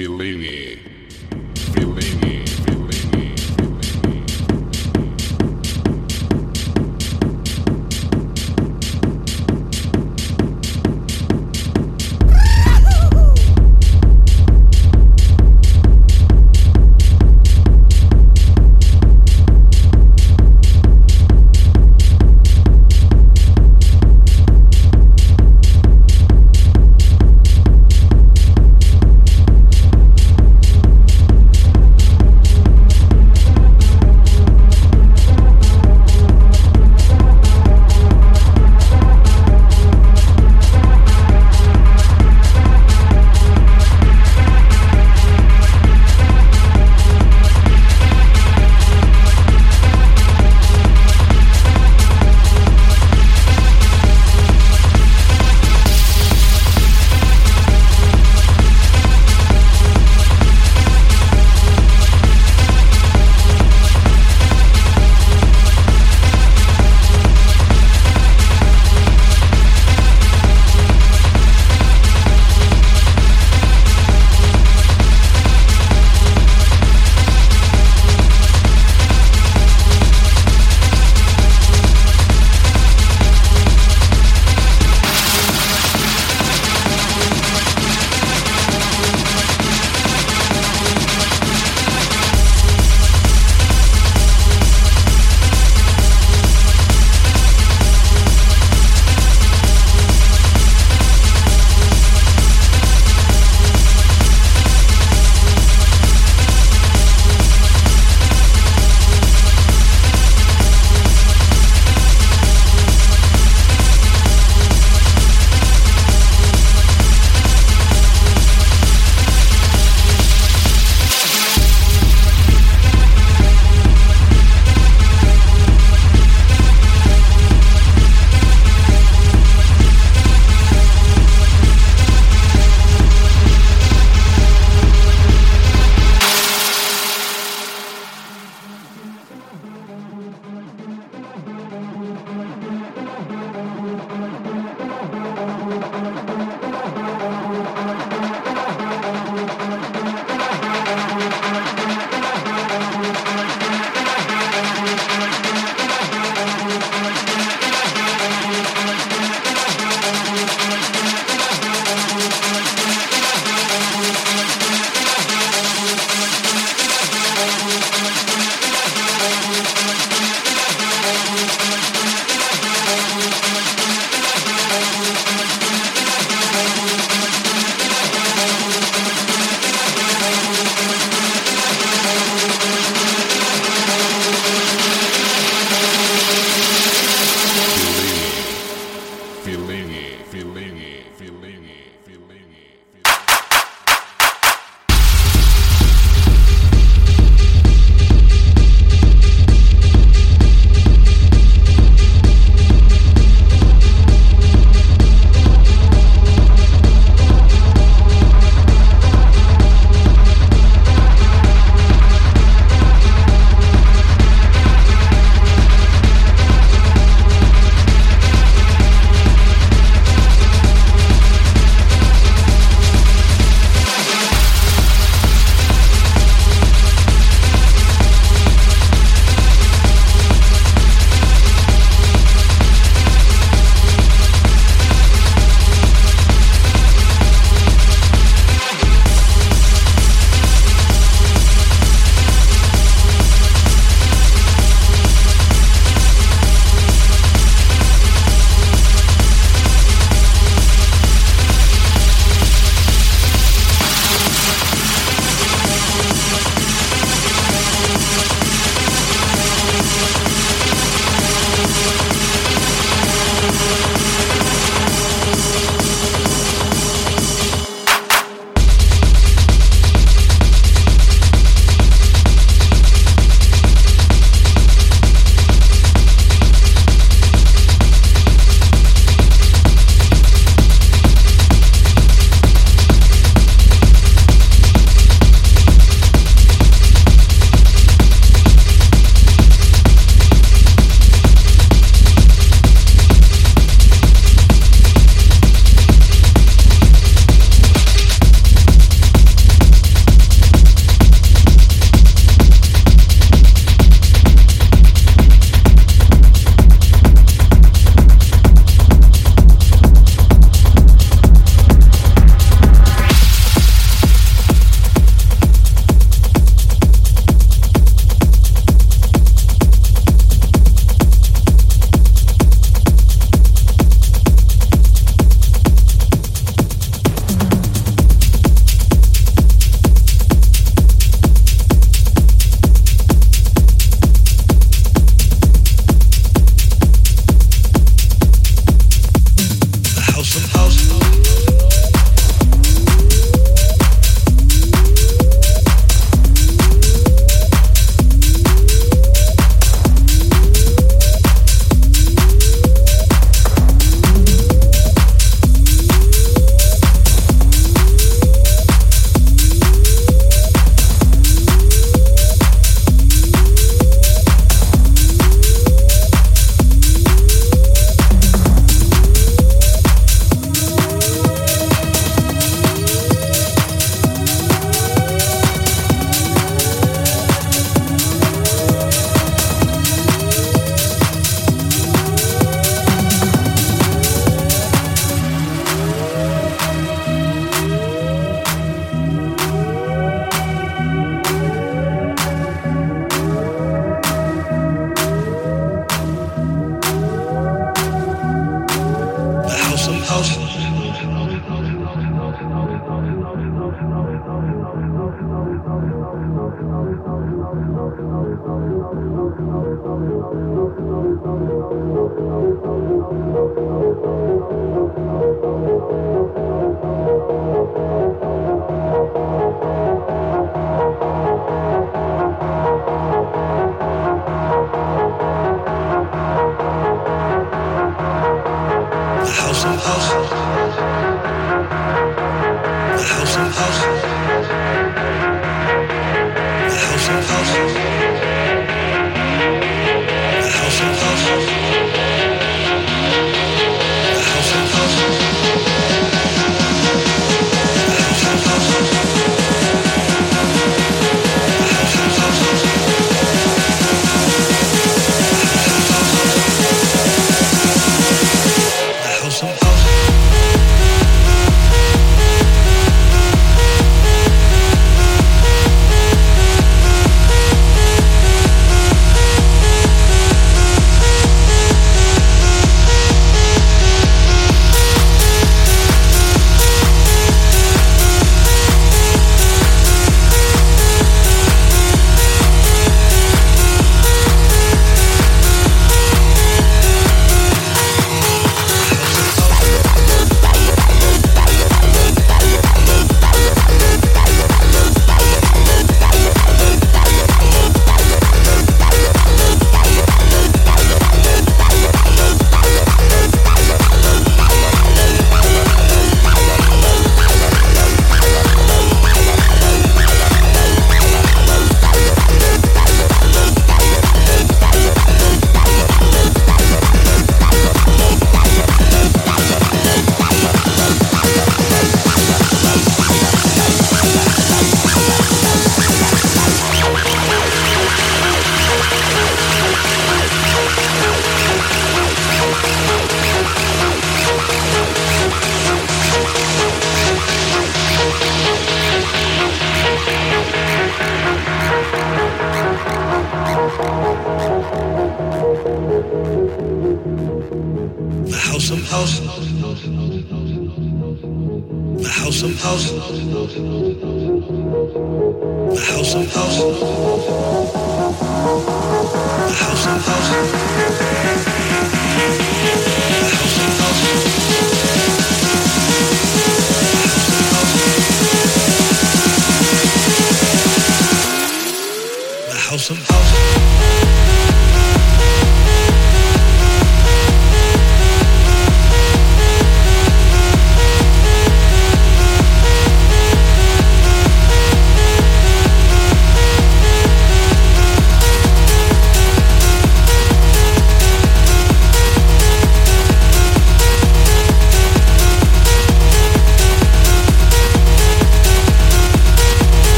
Fellini.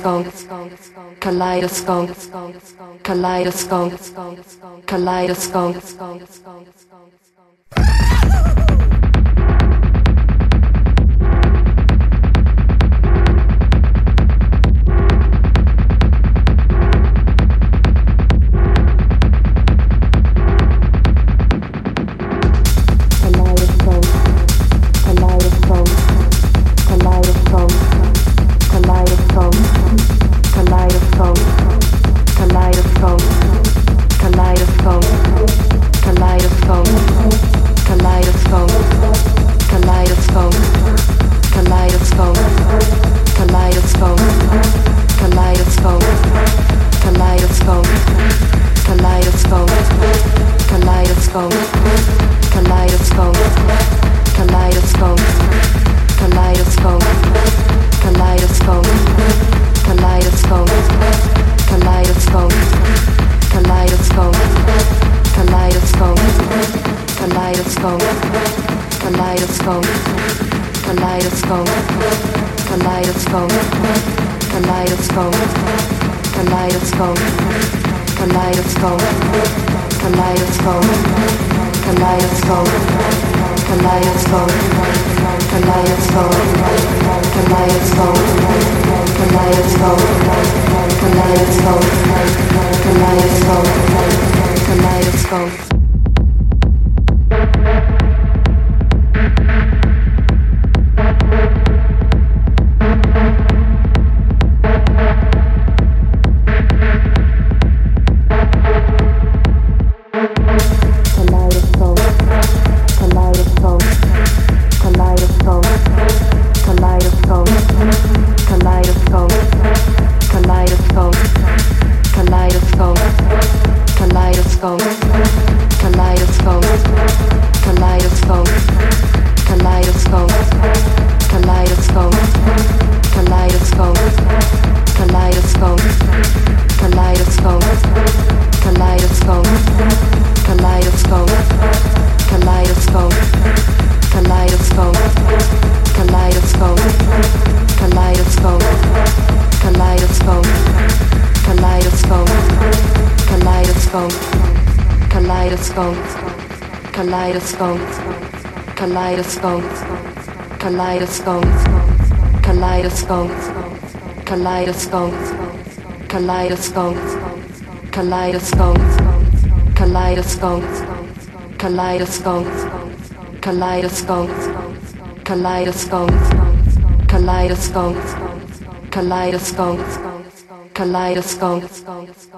Kaleidoscope, kaleidoscope, kaleidoscope, kaleidoscope. Kaleidoscope, kaleidoscope, kaleidoscope, kaleidoscope, kaleidoscope, kaleidoscope, kaleidoscope, kaleidoscope, kaleidoscope, kaleidoscope, kaleidoscope, kaleidoscope, kaleidoscope. kaleidoscope, kaleidoscope, kaleidoscope, kaleidoscope, kaleidoscope, kaleidoscope, kaleidoscope, kaleidoscope, kaleidoscope, kaleidoscope, kaleidoscope, kaleidoscope, kaleidoscope, kaleidoscope.